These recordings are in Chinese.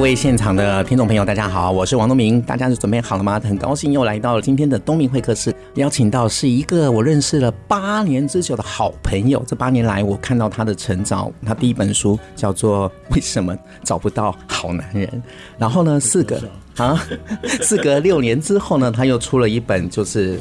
各位现场的听众朋友，大家好，我是王东明，大家是准备好了吗？很高兴又来到了今天的东明会客室，邀请到是一个我认识了八年之久的好朋友。这八年来，我看到他的成长。他第一本书叫做《为什么找不到好男人》，然后呢，四个啊，四隔六年之后呢，他又出了一本，就是。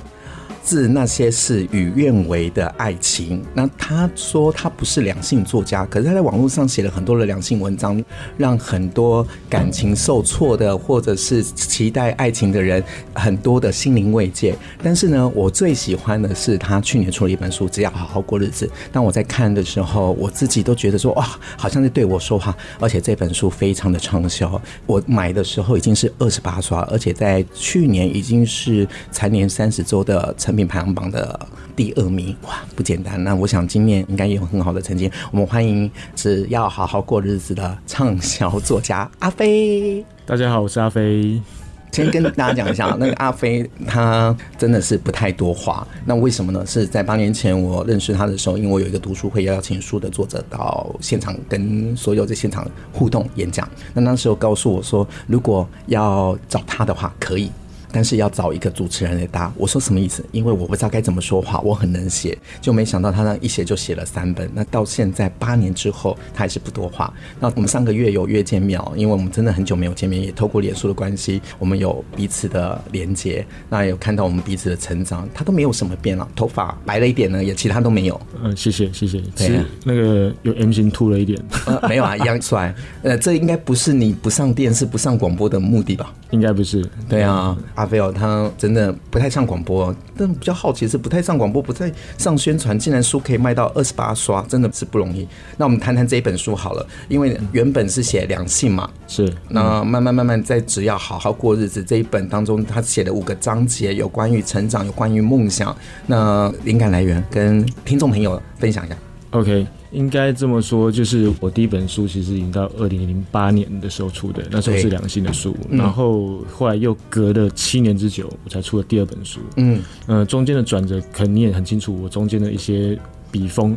是那些事与愿违的爱情。那他说他不是两性作家，可是他在网络上写了很多的两性文章，让很多感情受挫的或者是期待爱情的人很多的心灵慰藉。但是呢，我最喜欢的是他去年出了一本书《只要好好过日子》。当我在看的时候，我自己都觉得说哇，好像是对我说话。而且这本书非常的畅销，我买的时候已经是二十八刷，而且在去年已经是蝉联三十周的。成品排行榜的第二名，哇，不简单！那我想今年应该也有很好的成绩。我们欢迎只要好好过日子的畅销作家阿飞。大家好，我是阿飞。先跟大家讲一下，那个阿飞他真的是不太多话。那为什么呢？是在八年前我认识他的时候，因为我有一个读书会邀请书的作者到现场跟所有在现场互动演讲。那那时候告诉我说，如果要找他的话，可以。但是要找一个主持人来搭，我说什么意思？因为我不知道该怎么说话，我很能写，就没想到他那一写就写了三本。那到现在八年之后，他还是不多话。那我们上个月有约见面，因为我们真的很久没有见面，也透过脸书的关系，我们有彼此的连接，那有看到我们彼此的成长。他都没有什么变了，头发白了一点呢，也其他都没有。嗯，谢谢谢谢。对啊，那个有 M 型秃了一点。呃，没有啊，一样帅。呃，这应该不是你不上电视、不上广播的目的吧？应该不是。对啊。阿飞哦，他真的不太上广播，但比较好奇是不太上广播，不太上宣传，竟然书可以卖到二十八刷，真的是不容易。那我们谈谈这一本书好了，因为原本是写两性嘛，是。那慢慢慢慢在只要好好过日子这一本当中，他写的五个章节，有关于成长，有关于梦想。那灵感来源跟听众朋友分享一下。OK。应该这么说，就是我第一本书其实已经到二零零八年的时候出的，那时候是良性的书，然后后来又隔了七年之久，我才出了第二本书。嗯，呃，中间的转折，可能你也很清楚，我中间的一些笔锋，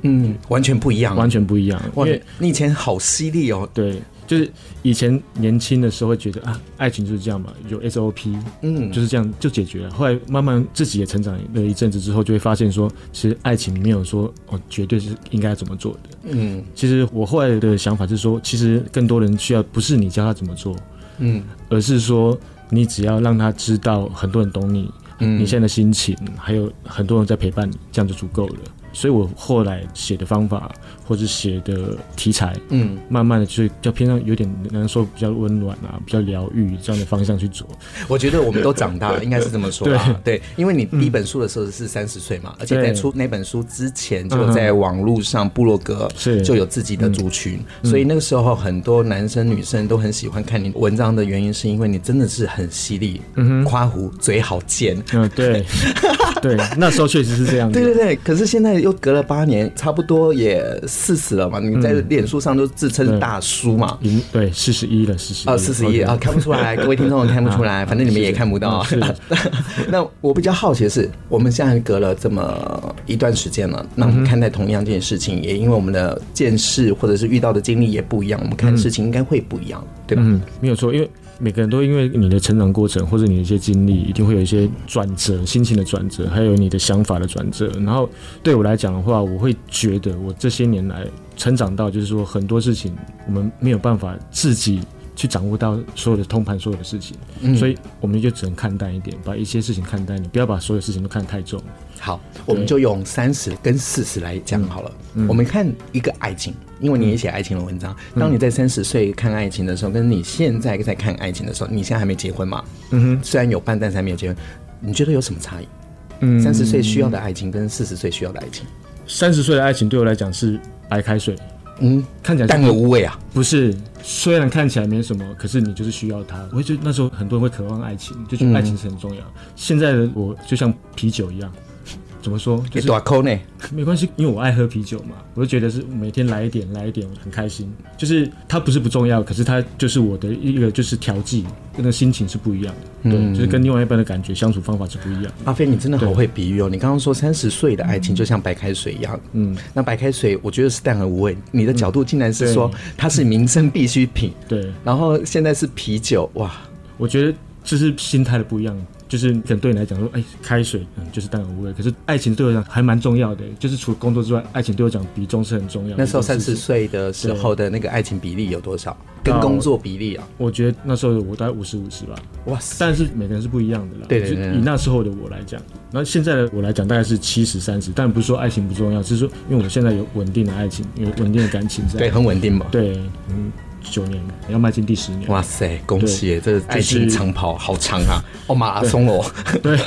嗯，完全不一样，完全不一样。因为你以前好犀利哦，对。就是以前年轻的时候会觉得啊，爱情就是这样嘛，有 SOP，嗯，就是这样就解决了。后来慢慢自己也成长了一阵子之后，就会发现说，其实爱情没有说哦，绝对是应该怎么做的。嗯，其实我后来的想法是说，其实更多人需要不是你教他怎么做，嗯，而是说你只要让他知道很多人懂你，嗯，你现在的心情，还有很多人在陪伴你，这样就足够了。所以我后来写的方法或者写的题材，嗯，慢慢的就比较偏向有点能说比较温暖啊，比较疗愈这样的方向去做。我觉得我们都长大了，应该是这么说 吧？对，因为你第一本书的时候是三十岁嘛，而且在出那本书之前就在网络上部落格就有自己的族群，所以那个时候很多男生女生都很喜欢看你文章的原因，是因为你真的是很犀利，嗯，夸胡，嘴好贱，嗯，对，对，那时候确实是这样子，对对对，可是现在。又隔了八年，差不多也四十了嘛。你在脸书上都自称大叔嘛？嗯，对，四十一了，四十啊，四十一啊，看不出来，各位听众看不出来，反正你们也看不到。那我比较好奇的是，我们现在隔了这么一段时间了，那我们看待同样这件事情，也因为我们的见识或者是遇到的经历也不一样，我们看事情应该会不一样，对吧？嗯，没有错，因为。每个人都因为你的成长过程或者你的一些经历，一定会有一些转折，心情的转折，还有你的想法的转折。然后对我来讲的话，我会觉得我这些年来成长到，就是说很多事情我们没有办法自己去掌握到所有的通盘，所有的事情，所以我们就只能看淡一点，把一些事情看淡，你不要把所有事情都看得太重。好，我们就用三十跟四十来讲好了。嗯，我们看一个爱情，因为你也写爱情的文章。嗯，当你在三十岁看爱情的时候，跟你现在在看爱情的时候，你现在还没结婚嘛？嗯哼，虽然有伴，但是还没有结婚。你觉得有什么差异？嗯，三十岁需要的爱情跟四十岁需要的爱情，三十岁的爱情对我来讲是白开水。嗯，看起来淡而无味啊？不是，虽然看起来没什么，可是你就是需要它。我会觉得那时候很多人会渴望爱情，就觉得爱情是很重要。嗯，现在的我就像啤酒一样。怎么说？就是没关系，因为我爱喝啤酒嘛，我就觉得是每天来一点，来一点，我很开心。就是它不是不重要，可是它就是我的一个就是调剂，那个心情是不一样的。对，嗯、就是跟另外一半的感觉相处方法是不一样。阿飞，你真的好会比喻哦！你刚刚说三十岁的爱情就像白开水一样，嗯，那白开水我觉得是淡而无味。你的角度竟然是说它是民生必需品，对。然后现在是啤酒，哇，我觉得这是心态的不一样。就是可能对你来讲说，哎、欸，开水嗯就是淡而无味。可是爱情对我来讲还蛮重要的，就是除了工作之外，爱情对我讲比重是很重要的。那时候三十岁的时候的那个爱情比例有多少？跟工作比例啊？我觉得那时候我大概五十五十吧。哇塞！但是每个人是不一样的啦。对对对。以那时候的我来讲，那现在的我来讲大概是七十三十。但不是说爱情不重要，只是说因为我现在有稳定的爱情，有稳定的感情在。对，很稳定嘛。对，嗯。九年，要迈进第十年。哇塞，恭喜！这个爱情长跑好长啊，哦，马拉松哦。对，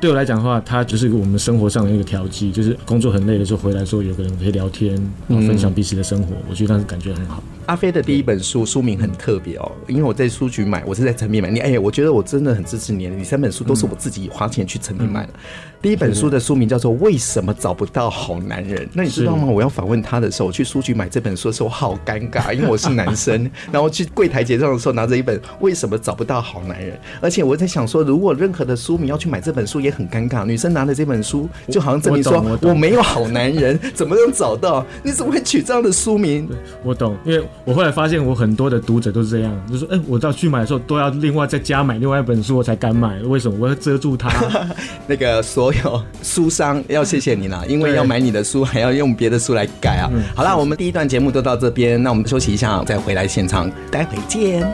对我来讲的话，它就是我们生活上的一个调剂，就是工作很累的时候回来之后，有个人可以聊天，然后分享彼此的生活，我觉得那是感觉很好。阿飞的第一本书书名很特别哦，因为我在书局买，我是在成品买。你哎呀，我觉得我真的很支持你，你三本书都是我自己花钱去成品买的。第一本书的书名叫做《为什么找不到好男人》。那你知道吗？我要访问他的时候，我去书局买这本书的时候，我好尴尬，因为我是男生。然后去柜台结账的时候，拿着一本《为什么找不到好男人》，而且我在想说，如果任何的书迷要去买这本书，也很尴尬。女生拿着这本书，就好像证明说我，我没有好男人，怎么能找到？你怎么会取这样的书名？我懂，因为我后来发现，我很多的读者都是这样，就说，哎，我到去买的时候都要另外再加买另外一本书，我才敢买。为什么？我要遮住它。那个所有书。商要谢谢你了，因为要买你的书，还要用别的书来改啊。好啦，我们第一段节目都到这边，那我们休息一下，再回回来现场，待会见。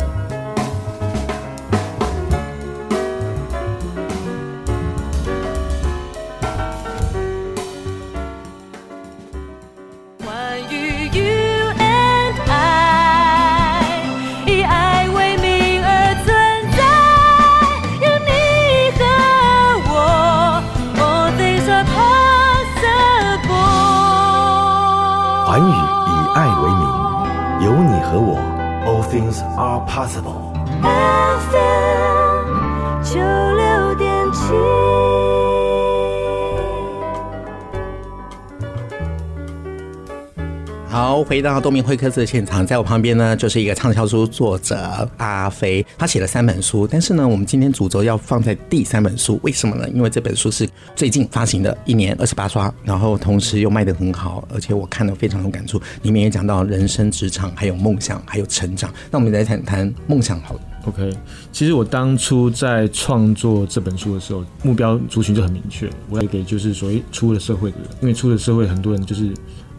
回到东明会客室的现场，在我旁边呢，就是一个畅销书作者阿飞，他写了三本书，但是呢，我们今天主轴要放在第三本书，为什么呢？因为这本书是最近发行的，一年二十八刷，然后同时又卖得很好，而且我看了非常有感触，里面也讲到人生、职场，还有梦想，还有成长。那我们来谈谈梦想好了。OK，其实我当初在创作这本书的时候，目标族群就很明确，我要给就是所谓出了社会的人，因为出了社会，很多人就是。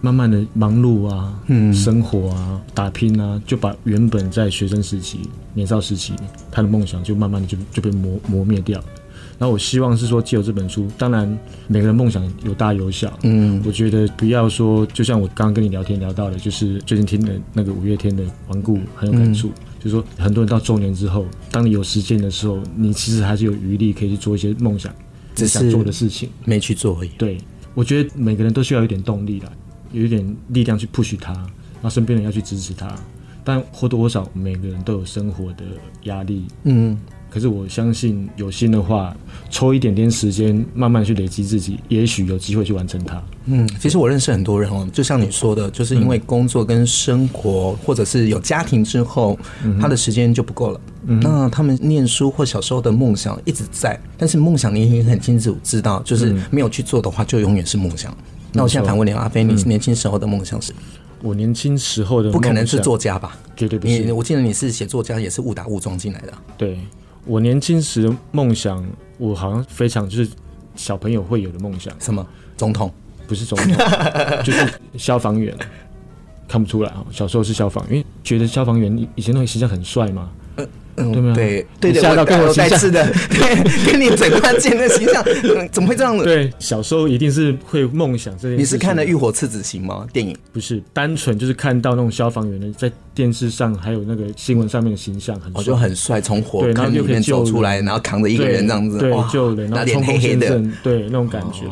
慢慢的忙碌啊，嗯，生活啊，打拼啊，就把原本在学生时期、年少时期他的梦想，就慢慢的就就被磨磨灭掉了。然后我希望是说，借由这本书，当然每个人梦想有大有小，嗯，我觉得不要说，就像我刚刚跟你聊天聊到的，就是最近听的那个五月天的《顽固》很有感触，嗯、就是说很多人到中年之后，当你有时间的时候，你其实还是有余力可以去做一些梦想只想做的事情，没去做而已。对，我觉得每个人都需要一点动力的。有一点力量去 push 他，然后身边人要去支持他，但或多或少每个人都有生活的压力，嗯，可是我相信有心的话，抽一点点时间，慢慢去累积自己，也许有机会去完成它。嗯，其实我认识很多人哦，就像你说的，就是因为工作跟生活，嗯、或者是有家庭之后，嗯、他的时间就不够了。嗯、那他们念书或小时候的梦想一直在，但是梦想你也很清楚知道，就是没有去做的话，就永远是梦想。那我现在反问你，阿飞，你年轻时候的梦想是？我年轻时候的不可能是作家吧？绝对不是。你我记得你是写作家，也是误打误撞进来的。对，我年轻时的梦想，我好像非常就是小朋友会有的梦想。什么？总统？不是总统，就是消防员。看不出来啊，小时候是消防员，因为觉得消防员以前那个形象很帅嘛。嗯，对对对的，吓到跟我带刺的，对，跟你嘴巴尖的形象，怎么会这样子？对，小时候一定是会梦想这些。你是看了《浴火赤子心》吗？电影不是，单纯就是看到那种消防员的在电视上还有那个新闻上面的形象很帅，我就很帅，从火坑里面走出来，然后扛着一个人这样子，对，救人，然后脸黑黑的，对，那种感觉。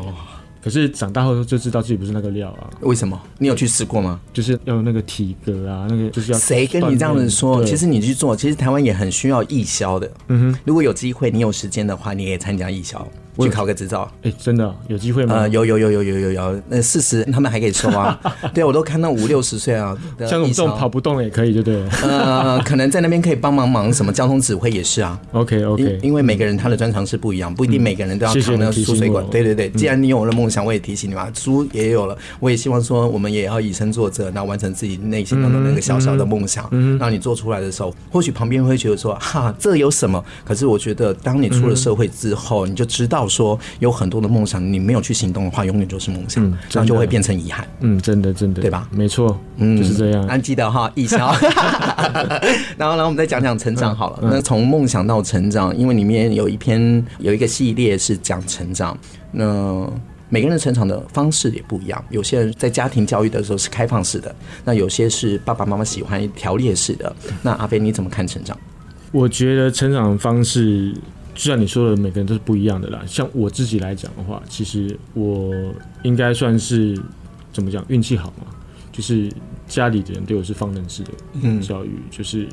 可是长大后就知道自己不是那个料啊！为什么？你有去试过吗？就是要有那个体格啊，那个就是要。谁跟你这样子说？其实你去做，其实台湾也很需要义消的。嗯哼，如果有机会，你有时间的话，你也参加义消。去考个执照。哎、欸，真的、啊、有机会吗？呃，有有有有有有有，那四十他们还可以抽啊。对，我都看到五六十岁啊，像我们这种跑不动也可以，对不对？呃，可能在那边可以帮忙忙什么交通指挥也是啊。OK OK，因，因为每个人他的专长是不一样，不一定每个人都要扛那个输水管。对对对，既然你有了梦想，我也提醒你嘛，书也有了，我也希望说我们也要以身作则，然后完成自己内心当中那个小小的梦想。嗯，让你做出来的时候，或许旁边会觉得说哈，这有什么？可是我觉得，当你出了社会之后，你就知道说有很多的梦想，你没有去行动的话，永远就是梦想，这样就会变成遗憾。嗯，真的真的，对吧？没错，嗯，就是这样。安记得哈，一销。然后，然后我们再讲讲成长好了。那从梦想到成长，因为里面有一篇有一个系列是讲成长。那每个人的成长的方式也不一样，有些人在家庭教育的时候是开放式的，那有些是爸爸妈妈喜欢条列式的。那阿飞你怎么看成长？我觉得成长方式，就像你说的，每个人都是不一样的啦。像我自己来讲的话，其实我应该算是怎么讲，运气好嘛，就是家里的人对我是放任式的教育，嗯、就是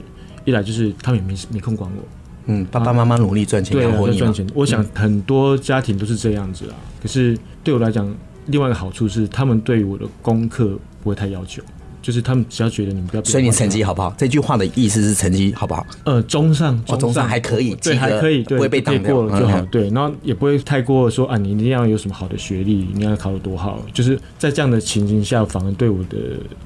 一来就是他们也没没空管我。嗯，爸爸妈妈努力赚钱养活你。赚钱，我想很多家庭都是这样子啊。可是对我来讲，另外一个好处是，他们对我的功课不会太要求。就是他们只要觉得你们不要，所以你成绩好不好？这句话的意思是成绩好不好？呃，中上，中上还可以，对，还可以，对，不会被挡过了就好。对，然后也不会太过说啊，你一定要有什么好的学历，你要考得多好。就是在这样的情形下，反而对我的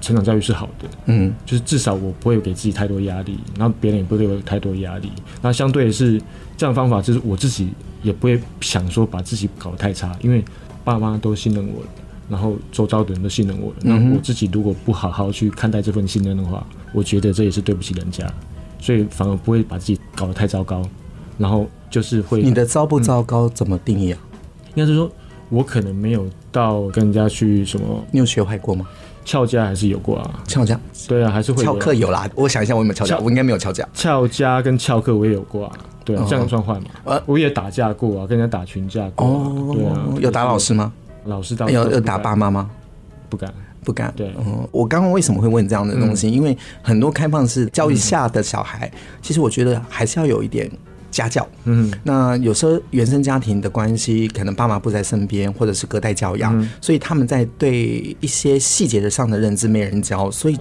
成长教育是好的。嗯，就是至少我不会给自己太多压力，然后别人也不会给我太多压力。那相对的是这样的方法，就是我自己也不会想说把自己搞得太差，因为爸妈都信任我了。然后周遭的人都信任我，然后我自己如果不好好去看待这份信任的话，我觉得这也是对不起人家，所以反而不会把自己搞得太糟糕。然后就是会你的糟不糟糕怎么定义啊？应该是说我可能没有到跟人家去什么，你有学坏过吗？翘家还是有过啊？翘家对啊，还是会翘课有啦。我想一下，我有没有翘家？我应该没有翘家。翘家跟翘课我也有过啊。对啊，这样算坏吗？呃我也打架过啊，跟人家打群架过。哦，对啊，有打老师吗？老师到要要打爸妈吗？不敢，不敢。对，嗯，我刚刚为什么会问这样的东西？嗯、因为很多开放式教育下的小孩，嗯、其实我觉得还是要有一点家教。嗯，那有时候原生家庭的关系，可能爸妈不在身边，或者是隔代教养，嗯、所以他们在对一些细节的上的认知没人教，所以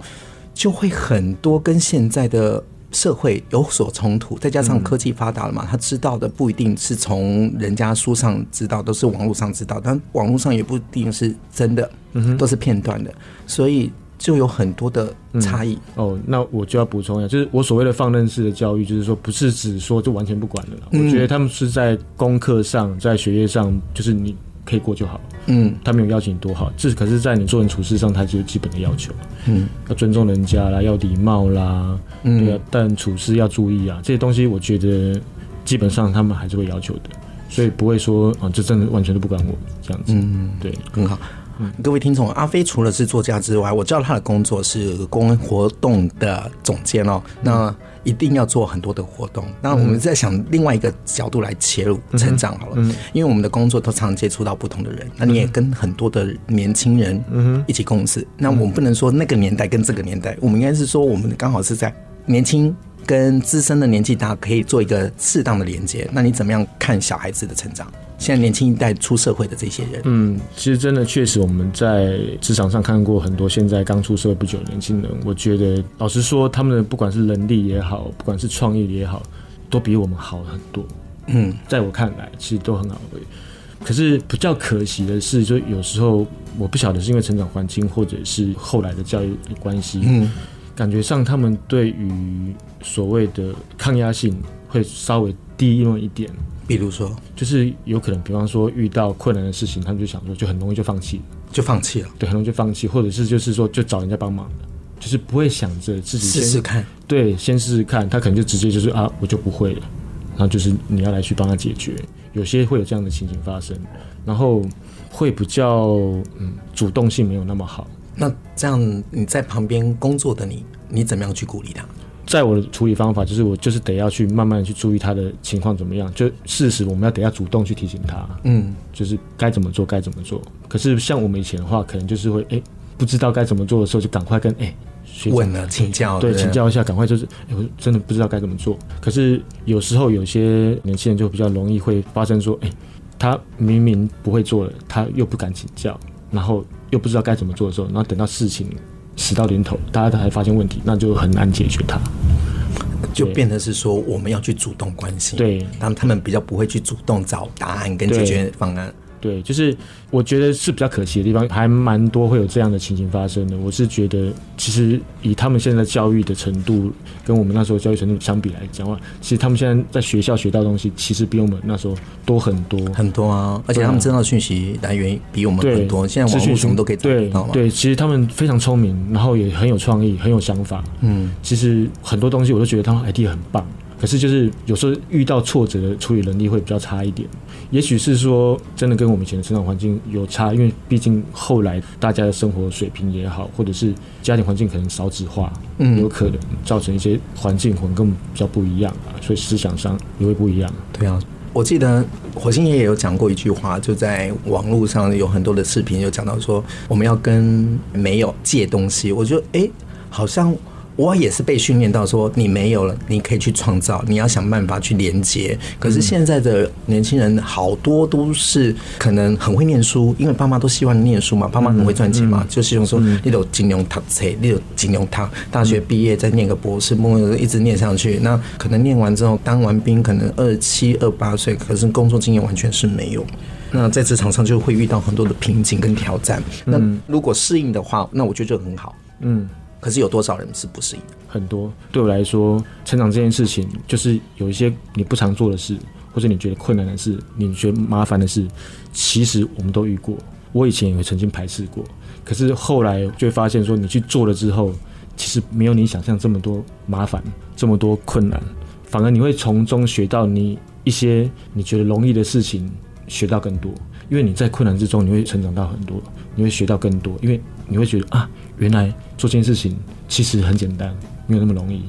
就会很多跟现在的。社会有所冲突，再加上科技发达了嘛，他知道的不一定是从人家书上知道，都是网络上知道，但网络上也不一定是真的，都是片段的，所以就有很多的差异。哦，那我就要补充一下，就是我所谓的放任式的教育，就是说不是只说就完全不管了。我觉得他们是在功课上，在学业上，就是你。可以过就好，嗯，他没有邀请你多好，这可是在你做人处事上，他就有基本的要求，嗯，要尊重人家啦，要礼貌啦，嗯，对啊，但处事要注意啊，这些东西我觉得基本上他们还是会要求的，所以不会说啊，这真的完全都不管我这样子，嗯，对，很好。各位听众，阿飞除了是作家之外，我知道他的工作是公益活动的总监哦。那一定要做很多的活动。那我们在想另外一个角度来切入成长好了，因为我们的工作都常接触到不同的人，那你也跟很多的年轻人一起共事。那我们不能说那个年代跟这个年代，我们应该是说我们刚好是在年轻跟资深的年纪大可以做一个适当的连接。那你怎么样看小孩子的成长？现在年轻一代出社会的这些人，嗯，其实真的确实我们在职场上看过很多现在刚出社会不久的年轻人。我觉得老实说，他们的不管是能力也好，不管是创意也好，都比我们好很多。嗯，在我看来，其实都很好。可是比较可惜的是，就有时候我不晓得是因为成长环境，或者是后来的教育的关系，嗯，感觉上他们对于所谓的抗压性会稍微低那么一点。比如说，就是有可能，比方说遇到困难的事情，他们就想说，就很容易就放弃，就放弃了。对，很容易就放弃，或者是就是说，就找人家帮忙，就是不会想着自己试试看。对，先试试看，他可能就直接就是啊，我就不会了，然后就是你要来去帮他解决。有些会有这样的情形发生，然后会比较嗯，主动性没有那么好。那这样你在旁边工作的你，你怎么样去鼓励他？在我的处理方法，就是我就是得要去慢慢去注意他的情况怎么样。就事实，我们要得要主动去提醒他，嗯，就是该怎么做该怎么做。可是像我们以前的话，可能就是会哎、欸、不知道该怎么做的时候，就赶快跟哎、欸、问了请教，对，请教一下，赶快就是哎、欸、我真的不知道该怎么做。可是有时候有些年轻人就比较容易会发生说哎。欸他明明不会做了，他又不敢请教，然后又不知道该怎么做的时候，然后等到事情死到临头，大家才发现问题，那就很难解决它。就变得是说，我们要去主动关心，对，当他们比较不会去主动找答案跟解决方案。对，就是我觉得是比较可惜的地方，还蛮多会有这样的情形发生的。我是觉得，其实以他们现在教育的程度，跟我们那时候教育程度相比来讲的话，其实他们现在在学校学到的东西，其实比我们那时候多很多很多啊。而且他们知道的讯息来源比我们很多，现在网络什么都可以找到嘛。对，其实他们非常聪明，然后也很有创意，很有想法。嗯，其实很多东西我都觉得他们 idea 很棒。可是，就是有时候遇到挫折的处理能力会比较差一点。也许是说，真的跟我们以前的成长环境有差，因为毕竟后来大家的生活水平也好，或者是家庭环境可能少子化，嗯，有可能造成一些环境可能跟比较不一样啊，所以思想上也会不一样。对啊，我记得火星爷爷有讲过一句话，就在网络上有很多的视频，有讲到说，我们要跟没有借东西。我觉得，哎、欸，好像。我也是被训练到说，你没有了，你可以去创造，你要想办法去连接。可是现在的年轻人好多都是可能很会念书，因为爸妈都希望你念书嘛，爸妈很会赚钱嘛，就希望说你有金融塔车，你有金融塔，大学毕业再念个博士，梦一直念上去。那可能念完之后当完兵，可能二七二八岁，可是工作经验完全是没有。那在职场上就会遇到很多的瓶颈跟挑战。那如果适应的话，那我觉得就很好。嗯。可是有多少人是不适应？很多。对我来说，成长这件事情，就是有一些你不常做的事，或者你觉得困难的事，你觉得麻烦的事，其实我们都遇过。我以前也会曾经排斥过，可是后来就会发现，说你去做了之后，其实没有你想象这么多麻烦，这么多困难，反而你会从中学到你一些你觉得容易的事情，学到更多。因为你在困难之中，你会成长到很多，你会学到更多，因为你会觉得啊。原来做这件事情其实很简单，没有那么容易。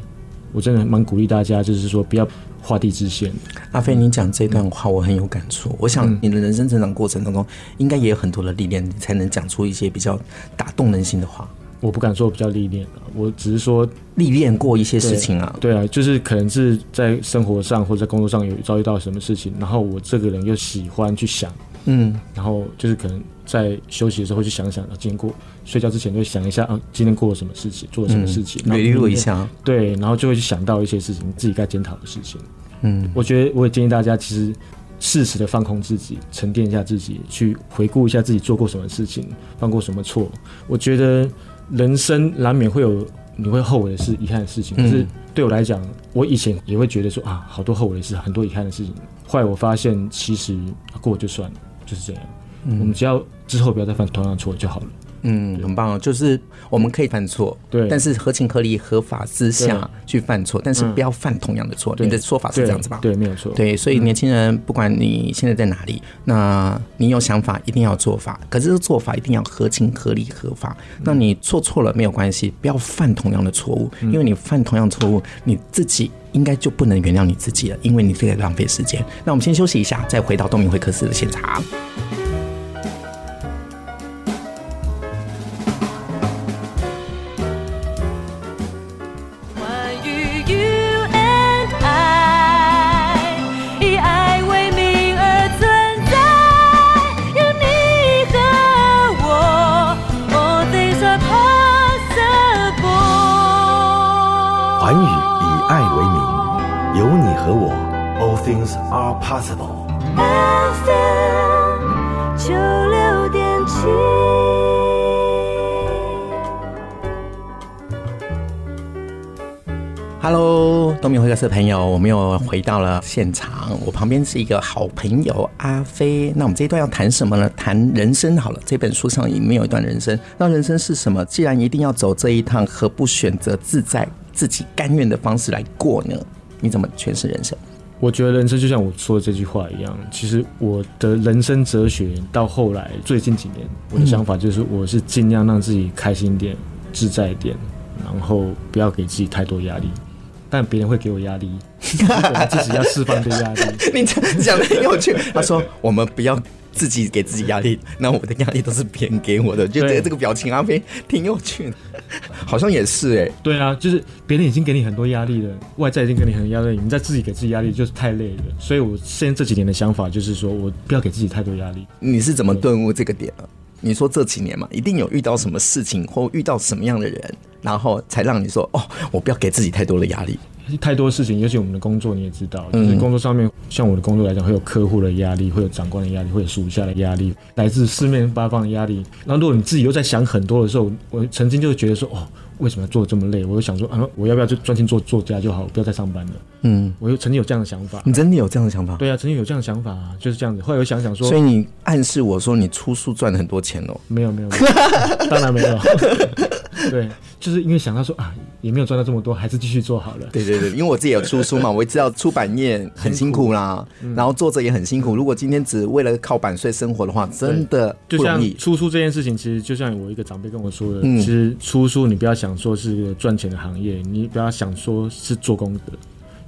我真的蛮鼓励大家，就是说不要画地自限。阿飞，你讲这段话我很有感触。我想你的人生成长过程当中，应该也有很多的历练，你才能讲出一些比较打动人心的话。我不敢说比较历练，我只是说历练过一些事情啊。对啊，就是可能是在生活上或者在工作上有遭遇到什么事情，然后我这个人又喜欢去想。嗯，然后就是可能在休息的时候会去想想，啊，经过睡觉之前就会想一下啊，今天过了什么事情，做了什么事情，回忆一下。对，然后就会去想到一些事情，自己该检讨的事情。嗯，我觉得我也建议大家，其实适时的放空自己，沉淀一下自己，去回顾一下自己做过什么事情，犯过什么错。我觉得人生难免会有你会后悔的事、遗憾的事情。可是对我来讲，我以前也会觉得说啊，好多后悔的事，很多遗憾的事情。后来我发现，其实过就算了。就是这样，嗯，我们只要之后不要再犯同样的错就好了。嗯，很棒哦，就是我们可以犯错，对，但是合情合理、合法之下去犯错，但是不要犯同样的错。你的说法是这样子吧？对，没有错。对，所以年轻人，不管你现在在哪里，那你有想法，一定要做法，可是这做法一定要合情合理、合法。那你做错了没有关系，不要犯同样的错误，因为你犯同样错误，你自己应该就不能原谅你自己了，因为你这个浪费时间。那我们先休息一下，再回到东明会客室的现场。的朋友，我们又回到了现场。我旁边是一个好朋友阿飞。那我们这一段要谈什么呢？谈人生好了。这本书上里面有一段人生。那人生是什么？既然一定要走这一趟，何不选择自在、自己甘愿的方式来过呢？你怎么诠释人生？我觉得人生就像我说的这句话一样。其实我的人生哲学到后来最近几年，我的想法就是，我是尽量让自己开心一点、自在一点，然后不要给自己太多压力。但别人会给我压力，我 自己要释放这压力。你讲的很有趣。他说：“我们不要自己给自己压力，那我的压力都是别人给我的，就觉得这个表情啊，挺挺有趣的，好像也是哎、欸。对啊，就是别人已经给你很多压力了，外在已经给你很多压力，你再自己给自己压力就是太累了。所以我现在这几年的想法就是说，我不要给自己太多压力。你是怎么顿悟这个点呢？你说这几年嘛，一定有遇到什么事情或遇到什么样的人，然后才让你说哦，我不要给自己太多的压力。太多事情，尤其我们的工作你也知道，就是工作上面，像我的工作来讲，会有客户的压力，会有长官的压力，会有属下的压力，来自四面八方的压力。然后如果你自己又在想很多的时候，我曾经就会觉得说，哦，为什么要做这么累？我就想说，啊，我要不要就专心做作家就好，不要再上班了？嗯，我又曾经有这样的想法。你真的有这样的想法？对啊，曾经有这样的想法啊，就是这样子。后来我想想说，所以你暗示我说你出书赚了很多钱哦？没有没有，没有当然没有。对，就是因为想到说啊，也没有赚到这么多，还是继续做好了。对对对，因为我自己有出书嘛，我也知道出版业很辛苦啦，然后作者也很辛苦。如果今天只为了靠版税生活的话，真的不容易。出书这件事情，其实就像我一个长辈跟我说的，嗯、其实出书你不要想说是个赚钱的行业，你不要想说是做功德，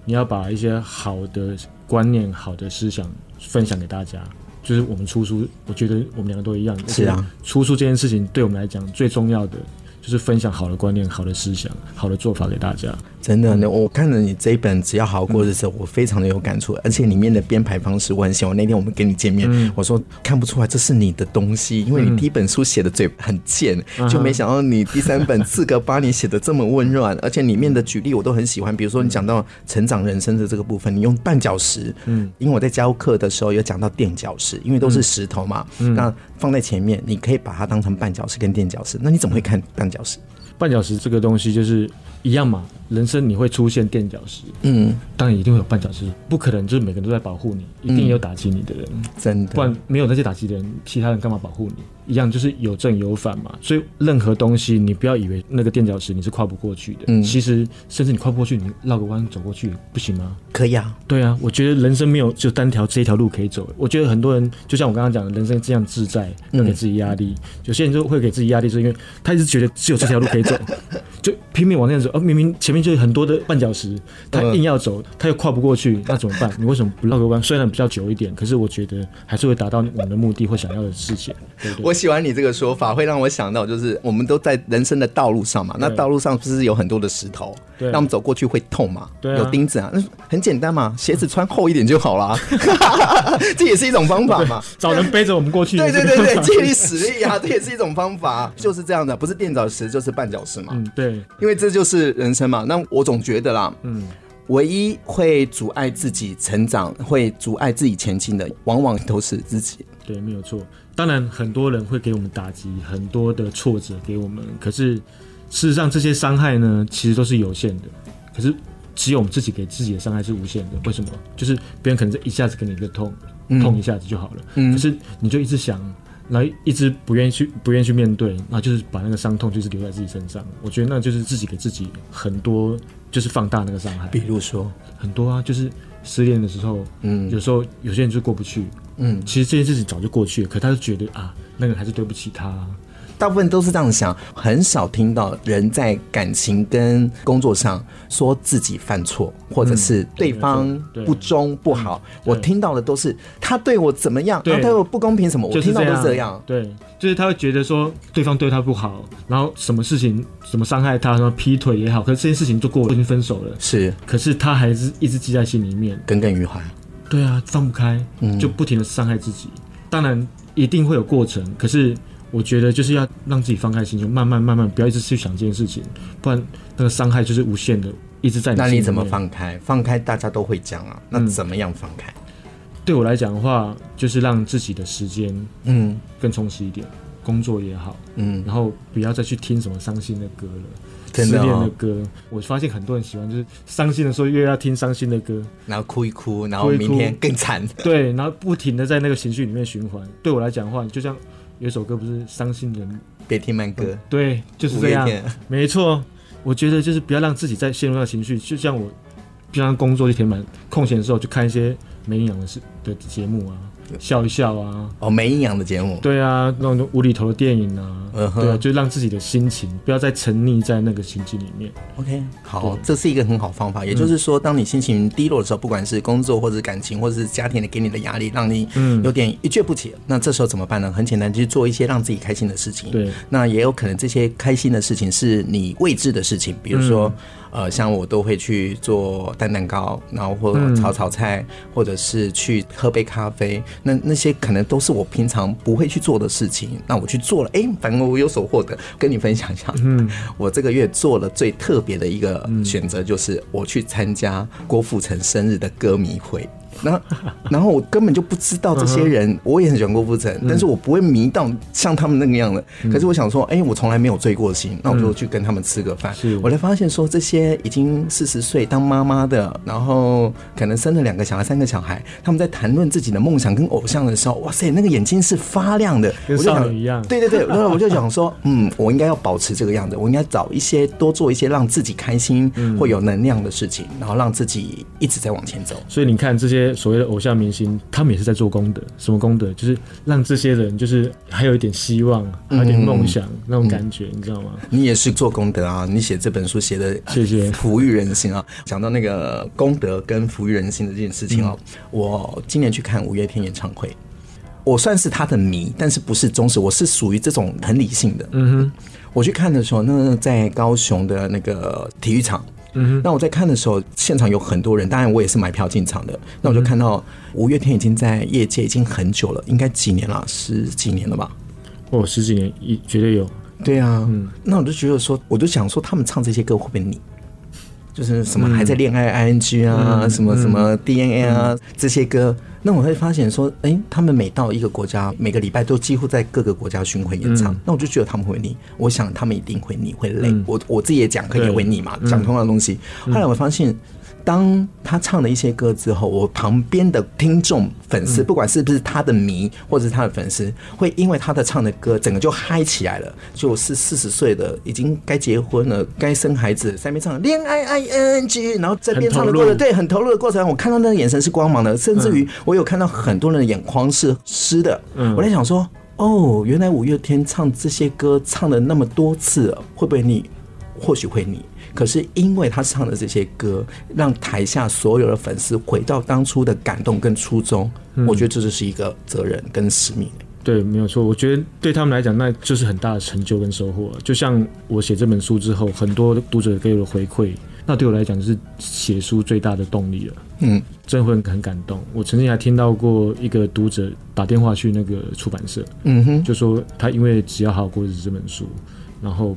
你要把一些好的观念、好的思想分享给大家。就是我们出书，我觉得我们两个都一样。是啊，出书这件事情对我们来讲最重要的。就是分享好的观念、好的思想、好的做法给大家。真的，那我看了你这一本《只要好好过日子》，我非常的有感触，而且里面的编排方式我很喜欢。那天我们跟你见面，嗯、我说看不出来这是你的东西，因为你第一本书写的嘴很贱，嗯、就没想到你第三本四个八你写的这么温润，而且里面的举例我都很喜欢。比如说你讲到成长人生的这个部分，你用绊脚石，嗯，因为我在教课的时候有讲到垫脚石，因为都是石头嘛，嗯、那放在前面，你可以把它当成绊脚石跟垫脚石。那你怎么会看绊脚石？绊脚石这个东西就是一样嘛，人生你会出现垫脚石，嗯，当然一定会有绊脚石，不可能就是每个人都在保护你，一定有打击你的人，真的，不然没有那些打击的人，其他人干嘛保护你？一样就是有正有反嘛，所以任何东西你不要以为那个垫脚石你是跨不过去的，嗯，其实甚至你跨不过去，你绕个弯走过去不行吗？可以啊，对啊，我觉得人生没有就单条这一条路可以走，我觉得很多人就像我刚刚讲的，人生这样自在，要给自己压力，有些人就会给自己压力，是因为他一直觉得只有这条路可以走，就拼命往那边走，而明明前面就有很多的绊脚石，他硬要走，他又跨不过去，那怎么办？你为什么不绕个弯？虽然比较久一点，可是我觉得还是会达到我们的目的或想要的事情，对不对？我喜欢你这个说法，会让我想到，就是我们都在人生的道路上嘛。那道路上不是有很多的石头，那我们走过去会痛嘛？对有钉子啊，那很简单嘛，鞋子穿厚一点就好了。这也是一种方法嘛，找人背着我们过去。对对对对，借力使力啊，这也是一种方法，就是这样的，不是垫脚石就是绊脚石嘛。嗯，对，因为这就是人生嘛。那我总觉得啦，嗯，唯一会阻碍自己成长、会阻碍自己前进的，往往都是自己。对，没有错。当然，很多人会给我们打击，很多的挫折给我们。可是，事实上，这些伤害呢，其实都是有限的。可是，只有我们自己给自己的伤害是无限的。为什么？就是别人可能这一下子给你一个痛，痛一下子就好了。嗯。可是，你就一直想，然后一直不愿意去，不愿意去面对，然后就是把那个伤痛就是留在自己身上。我觉得那就是自己给自己很多，就是放大那个伤害。比如说，很多啊，就是失恋的时候，嗯，有时候有些人就过不去。嗯，其实这件事情早就过去了，可他就觉得啊，那个还是对不起他。大部分都是这样想，很少听到人在感情跟工作上说自己犯错，或者是对方不忠不好。我听到的都是他对我怎么样，他对我不公平什么，我听到都是这样。对，就是他会觉得说对方对他不好，然后什么事情什么伤害他，然后劈腿也好，可是这件事情就过了，已经分手了。是，可是他还是一直记在心里面，耿耿于怀。对啊，放不开，就不停的伤害自己。嗯、当然一定会有过程，可是我觉得就是要让自己放开心，胸慢慢慢慢，不要一直去想这件事情，不然那个伤害就是无限的，一直在你。那你怎么放开？放开大家都会讲啊，那怎么样放开？嗯、对我来讲的话，就是让自己的时间嗯更充实一点，嗯、工作也好，嗯，然后不要再去听什么伤心的歌了。失恋的歌，我发现很多人喜欢，就是伤心的时候越要听伤心的歌，然后哭一哭，然后明天更惨。对，然后不停的在那个情绪里面循环。对我来讲的话，就像有一首歌不是伤心人别听慢歌，嗯，对，就是这样，没错。我觉得就是不要让自己再陷入那情绪，就像我平常工作就填满空闲的时候，就看一些没营养的事的节目啊。笑一笑啊，哦，没营养的节目，对啊，那种无厘头的电影啊，嗯哼对啊，就让自己的心情不要再沉溺在那个情境里面。OK，好，这是一个很好方法。也就是说，当你心情低落的时候，不管是工作或者感情，或者是家庭的给你的压力，让你有点一蹶不起，那这时候怎么办呢？很简单，就是做一些让自己开心的事情。对，那也有可能这些开心的事情是你未知的事情，比如说。呃，像我都会去做蛋蛋糕，然后或者炒炒菜，嗯、或者是去喝杯咖啡。那那些可能都是我平常不会去做的事情。那我去做了，哎、欸，反正我有所获得。跟你分享一下，嗯，我这个月做了最特别的一个选择，就是我去参加郭富城生日的歌迷会。然后，然后我根本就不知道这些人，我也很喜欢郭富城，但是我不会迷到像他们那个样的。可是我想说，哎，我从来没有追过星，那我就去跟他们吃个饭。我才发现说，这些已经四十岁当妈妈的，然后可能生了两个小孩、三个小孩，他们在谈论自己的梦想跟偶像的时候，哇塞，那个眼睛是发亮的，跟少女一样。对对对，然后我就想说，嗯，我应该要保持这个样子，我应该找一些多做一些让自己开心、会有能量的事情，然后让自己一直在往前走。所以你看这些。所谓的偶像明星，他们也是在做功德。什么功德？就是让这些人，就是还有一点希望，还有点梦想、嗯、那种感觉，你知道吗？你也是做功德啊！你写这本书写的，谢谢，抚育人心啊！讲到那个功德跟抚育人心的这件事情哦，嗯、我今年去看五月天演唱会，我算是他的迷，但是不是忠实，我是属于这种很理性的。嗯哼，我去看的时候，那在高雄的那个体育场。嗯，那我在看的时候，现场有很多人，当然我也是买票进场的。那我就看到五月天已经在业界已经很久了，应该几年了，十几年了吧？哦，十几年，一绝对有。对啊，嗯，那我就觉得说，我就想说，他们唱这些歌会不会腻？就是什么还在恋爱 ing 啊，嗯、什么什么 DNA 啊、嗯、这些歌。那我会发现说，哎、欸，他们每到一个国家，每个礼拜都几乎在各个国家巡回演唱。嗯、那我就觉得他们会腻，我想他们一定会腻，会累。嗯、我我自己也讲，可能也会腻嘛，讲同样的东西。后来我发现。当他唱了一些歌之后，我旁边的听众粉丝，不管是不是他的迷，或者是他的粉丝，会因为他的唱的歌，整个就嗨起来了。就是四十岁的，已经该结婚了，该生孩子，在那边唱恋爱 I N G，然后这边唱的过程，对，很投入的过程，我看到那个眼神是光芒的，甚至于我有看到很多人的眼眶是湿的。我在想说，哦，原来五月天唱这些歌唱了那么多次，会不会腻？或许会腻。可是因为他唱的这些歌，让台下所有的粉丝回到当初的感动跟初衷，嗯、我觉得这就是一个责任跟使命。对，没有错。我觉得对他们来讲，那就是很大的成就跟收获。就像我写这本书之后，很多读者给我的回馈，那对我来讲就是写书最大的动力了。嗯，真的会很感动。我曾经还听到过一个读者打电话去那个出版社，嗯哼，就说他因为只要好好过日子这本书，然后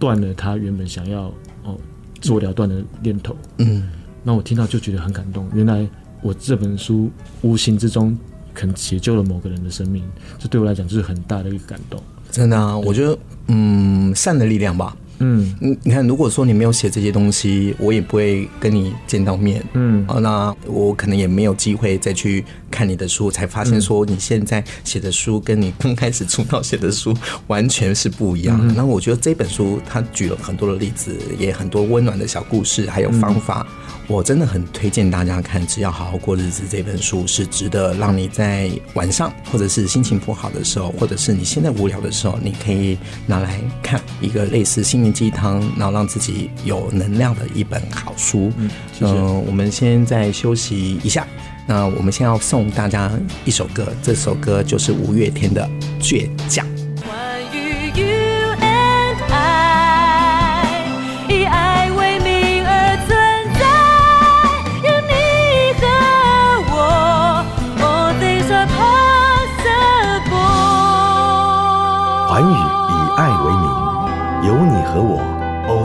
断了他原本想要。哦，自我了断的念头。嗯，那我听到就觉得很感动。原来我这本书无形之中可能解救了某个人的生命，这对我来讲就是很大的一个感动。真的啊，我觉得，嗯，善的力量吧。嗯，你你看，如果说你没有写这些东西，我也不会跟你见到面。嗯，啊，那我可能也没有机会再去看你的书，才发现说你现在写的书跟你刚开始出道写的书完全是不一样。那、嗯、我觉得这本书它举了很多的例子，也很多温暖的小故事，还有方法。嗯我真的很推荐大家看《只要好好过日子》这本书，是值得让你在晚上，或者是心情不好的时候，或者是你现在无聊的时候，你可以拿来看一个类似心灵鸡汤，然后让自己有能量的一本好书。嗯，谢谢。呃，我们先再休息一下。那我们先要送大家一首歌，这首歌就是五月天的《倔强》。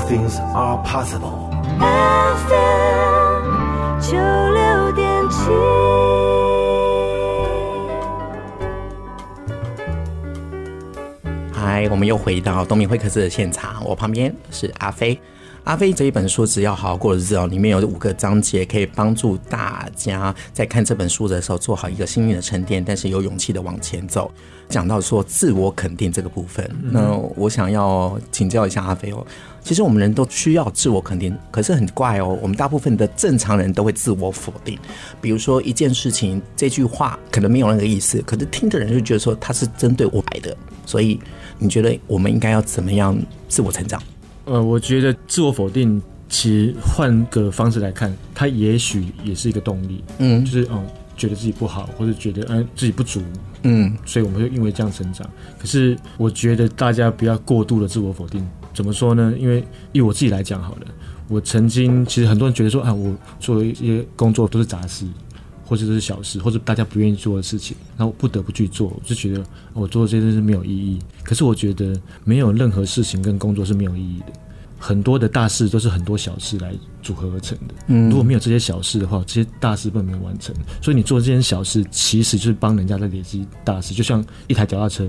Things are possible。FM 九六点七。嗨，我们又回到东明会客室的现场，我旁边是阿飞。阿飞这一本书只要好好过日子哦，里面有五个章节可以帮助大家在看这本书的时候做好一个心灵的沉淀，但是有勇气的往前走。讲到说自我肯定这个部分，那我想要请教一下阿飞哦。其实我们人都需要自我肯定，可是很怪哦，我们大部分的正常人都会自我否定。比如说一件事情，这句话可能没有那个意思，可是听的人就觉得说他是针对我来的。所以你觉得我们应该要怎么样自我成长？呃，我觉得自我否定其实换个方式来看，它也许也是一个动力。嗯，就是嗯，觉得自己不好，或者觉得嗯自己不足。嗯，所以我们会因为这样成长。可是我觉得大家不要过度的自我否定。怎么说呢？因为以我自己来讲好了，我曾经其实很多人觉得说啊，我做一些工作都是杂事，或者都是小事，或者大家不愿意做的事情，然后我不得不去做，我就觉得我做这些事没有意义。可是我觉得没有任何事情跟工作是没有意义的，很多的大事都是很多小事来组合而成的。嗯，如果没有这些小事的话，这些大事根本没有完成。所以你做这件小事，其实就是帮人家在累积大事。就像一台脚踏车，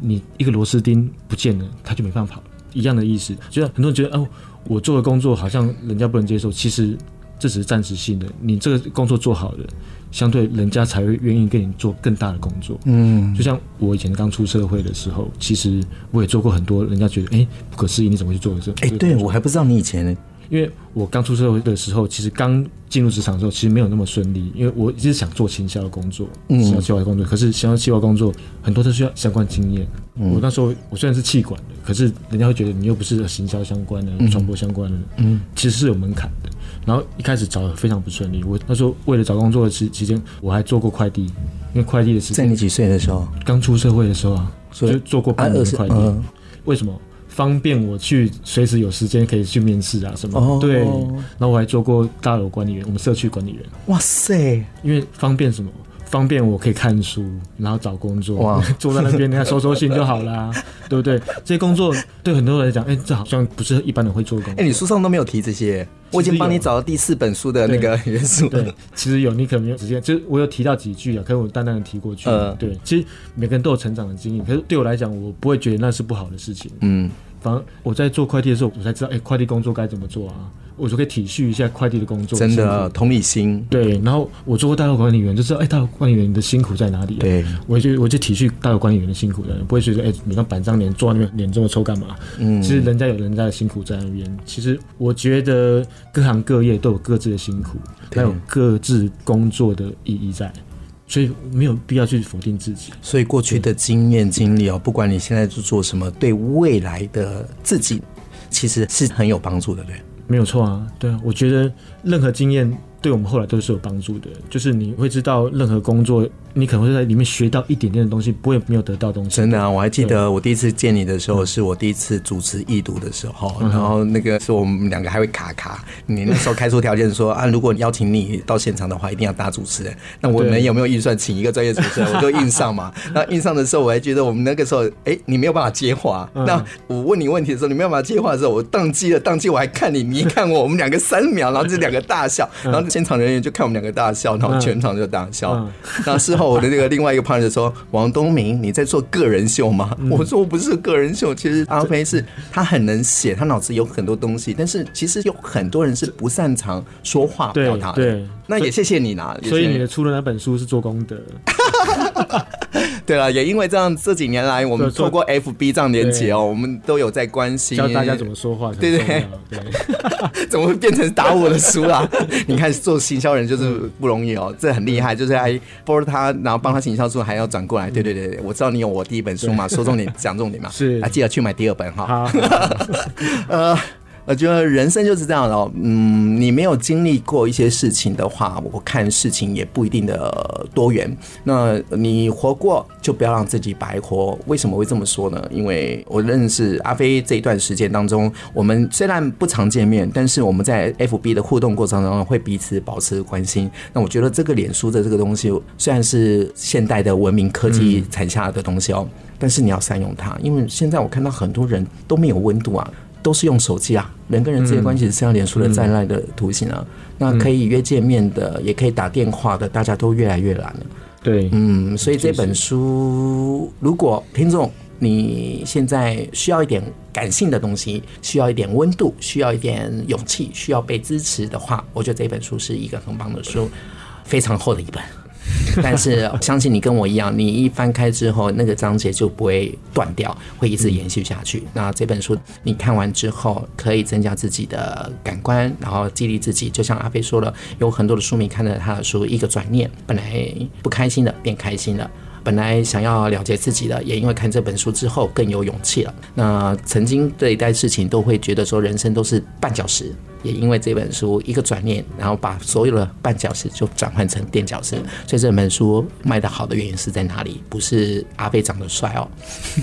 你一个螺丝钉不见了，它就没办法跑。一样的意思，就像很多人觉得，哦，我做的工作好像人家不能接受，其实这只是暂时性的。你这个工作做好了，相对人家才会愿意跟你做更大的工作。嗯，就像我以前刚出社会的时候，其实我也做过很多，人家觉得，哎，不可思议，你怎么去做这？哎，对，我还不知道你以前呢。因为我刚出社会的时候，其实刚进入职场的时候，其实没有那么顺利。因为我一直想做行销的工作，行销企划的工作，可是行销企划工作很多都需要相关经验。嗯、我那时候我虽然是气管的，可是人家会觉得你又不是行销相关的、传播相关的，嗯，其实是有门槛的。然后一开始找的非常不顺利。我那时候为了找工作的期期间，我还做过快递，因为快递的时间。在你几岁的时候？刚出社会的时候啊，所以就做过半年的快递。嗯、为什么？方便我去随时有时间可以去面试啊什么？哦、对，然后我还做过大楼管理员，我们社区管理员。哇塞！因为方便什么？方便我可以看书，然后找工作，哇 坐在那边，你看收收信就好啦，对不对？这些工作对很多人来讲，哎，这好像不是一般人会做的工作。哎，你书上都没有提这些，我已经帮你找到第四本书的那个元素 对。对，其实有，你可能没有直接，就是我有提到几句啊，可是我淡淡的提过去。呃、对，其实每个人都有成长的经验，可是对我来讲，我不会觉得那是不好的事情。嗯。反正我在做快递的时候，我才知道，哎、欸，快递工作该怎么做啊？我就可以体恤一下快递的工作，真的同理心。对，然后我做过大楼管理员，就知道，哎、欸，大楼管理员的辛苦在哪里、啊？对，我就我就体恤大楼管理员的辛苦的，不会觉得，哎、欸，你看板上脸坐在那边脸这么臭干嘛？嗯，其实人家有人家的辛苦在那边。其实我觉得各行各业都有各自的辛苦，还有各自工作的意义在。所以没有必要去否定自己。所以过去的经验经历哦，不管你现在是做什么，对未来的自己其实是很有帮助的，对？没有错啊，对啊，我觉得任何经验。对我们后来都是有帮助的，就是你会知道任何工作，你可能会在里面学到一点点的东西，不会没有得到东西。真的啊，我还记得我第一次见你的时候，是我第一次主持易读的时候，然后那个是我们两个还会卡卡。你那时候开出条件说啊，如果邀请你到现场的话，一定要当主持人。那我们有没有预算请一个专业主持人？我就硬上嘛。那硬上的时候，我还觉得我们那个时候，哎，你没有办法接话。那我问你问题的时候，你没有办法接话的时候，我宕机了，宕机，我还看你，你一看我，我们两个三秒，然后这两个大笑，然后。现场人员就看我们两个大笑，然后全场就大笑。嗯嗯、然后事后我的那个另外一个 partner 说：“王东明，你在做个人秀吗？”嗯、我说：“我不是个人秀，其实阿飞是他很能写，他脑子有很多东西，但是其实有很多人是不擅长说话表达的。对”对，那也谢谢你啦。所以你的出的那本书是做功德。对了，也因为这样，这几年来我们透过 FB 这样连结哦，我们都有在关心教大家怎么说话。对对对，怎么会变成打我的书啊？你看做行销人就是不容易哦，这很厉害，就是还帮他，然后帮他行销书，还要转过来。对对对，我知道你有我第一本书嘛，说重点讲重点嘛，是，啊记得去买第二本哈。呃。我觉得人生就是这样的，嗯，你没有经历过一些事情的话，我看事情也不一定的多元。那你活过，就不要让自己白活。为什么会这么说呢？因为我认识阿飞这一段时间当中，我们虽然不常见面，但是我们在 FB 的互动过程当中会彼此保持关心。那我觉得这个脸书的这个东西，虽然是现代的文明科技产下的东西哦，但是你要善用它，因为现在我看到很多人都没有温度啊。都是用手机啊，人跟人之间关系是像脸书的在赖的图形啊，嗯、那可以约见面的，嗯、也可以打电话的，大家都越来越懒了。对，嗯，所以这本书，如果听众你现在需要一点感性的东西，需要一点温度，需要一点勇气，需要被支持的话，我觉得这本书是一个很棒的书，非常厚的一本。但是 相信你跟我一样，你一翻开之后，那个章节就不会断掉，会一直延续下去。那这本书你看完之后，可以增加自己的感官，然后激励自己。就像阿飞说了，有很多的书迷看了他的书，一个转念，本来不开心的变开心了。本来想要了解自己的，也因为看这本书之后更有勇气了。那曾经对待事情都会觉得说人生都是绊脚石，也因为这本书一个转念，然后把所有的绊脚石就转换成垫脚石。所以这本书卖得好的原因是在哪里？不是阿飞长得帅哦，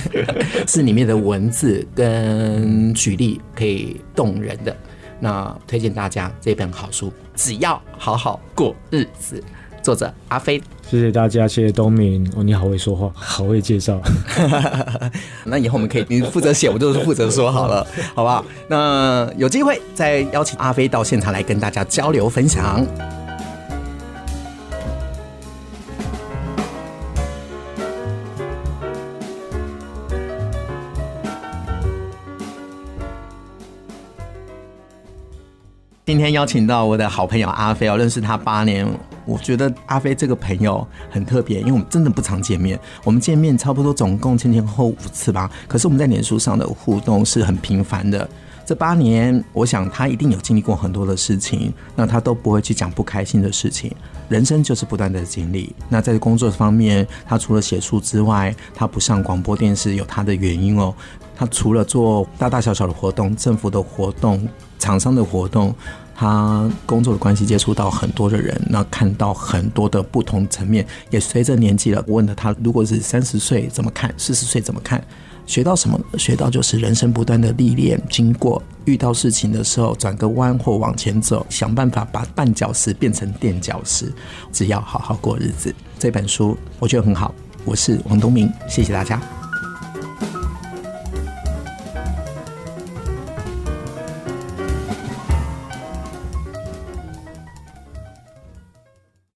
是里面的文字跟举例可以动人的。那推荐大家这本好书，只要好好过日子。作者阿飞。谢谢大家，谢谢东明哦，你好会说话，好会介绍。那以后我们可以，你负责写，我就是负责说好了，好不好？那有机会再邀请阿飞到现场来跟大家交流分享。今天邀请到我的好朋友阿飞，哦认识他八年。我觉得阿飞这个朋友很特别，因为我们真的不常见面，我们见面差不多总共前前后后五次吧。可是我们在脸书上的互动是很频繁的。这八年，我想他一定有经历过很多的事情，那他都不会去讲不开心的事情。人生就是不断的经历。那在工作方面，他除了写书之外，他不上广播电视有他的原因哦。他除了做大大小小的活动、政府的活动、厂商的活动。他工作的关系接触到很多的人，那看到很多的不同层面，也随着年纪了。我问了他，如果是三十岁怎么看，四十岁怎么看？学到什么？学到就是人生不断的历练，经过遇到事情的时候，转个弯或往前走，想办法把绊脚石变成垫脚石。只要好好过日子，这本书我觉得很好。我是王东明，谢谢大家。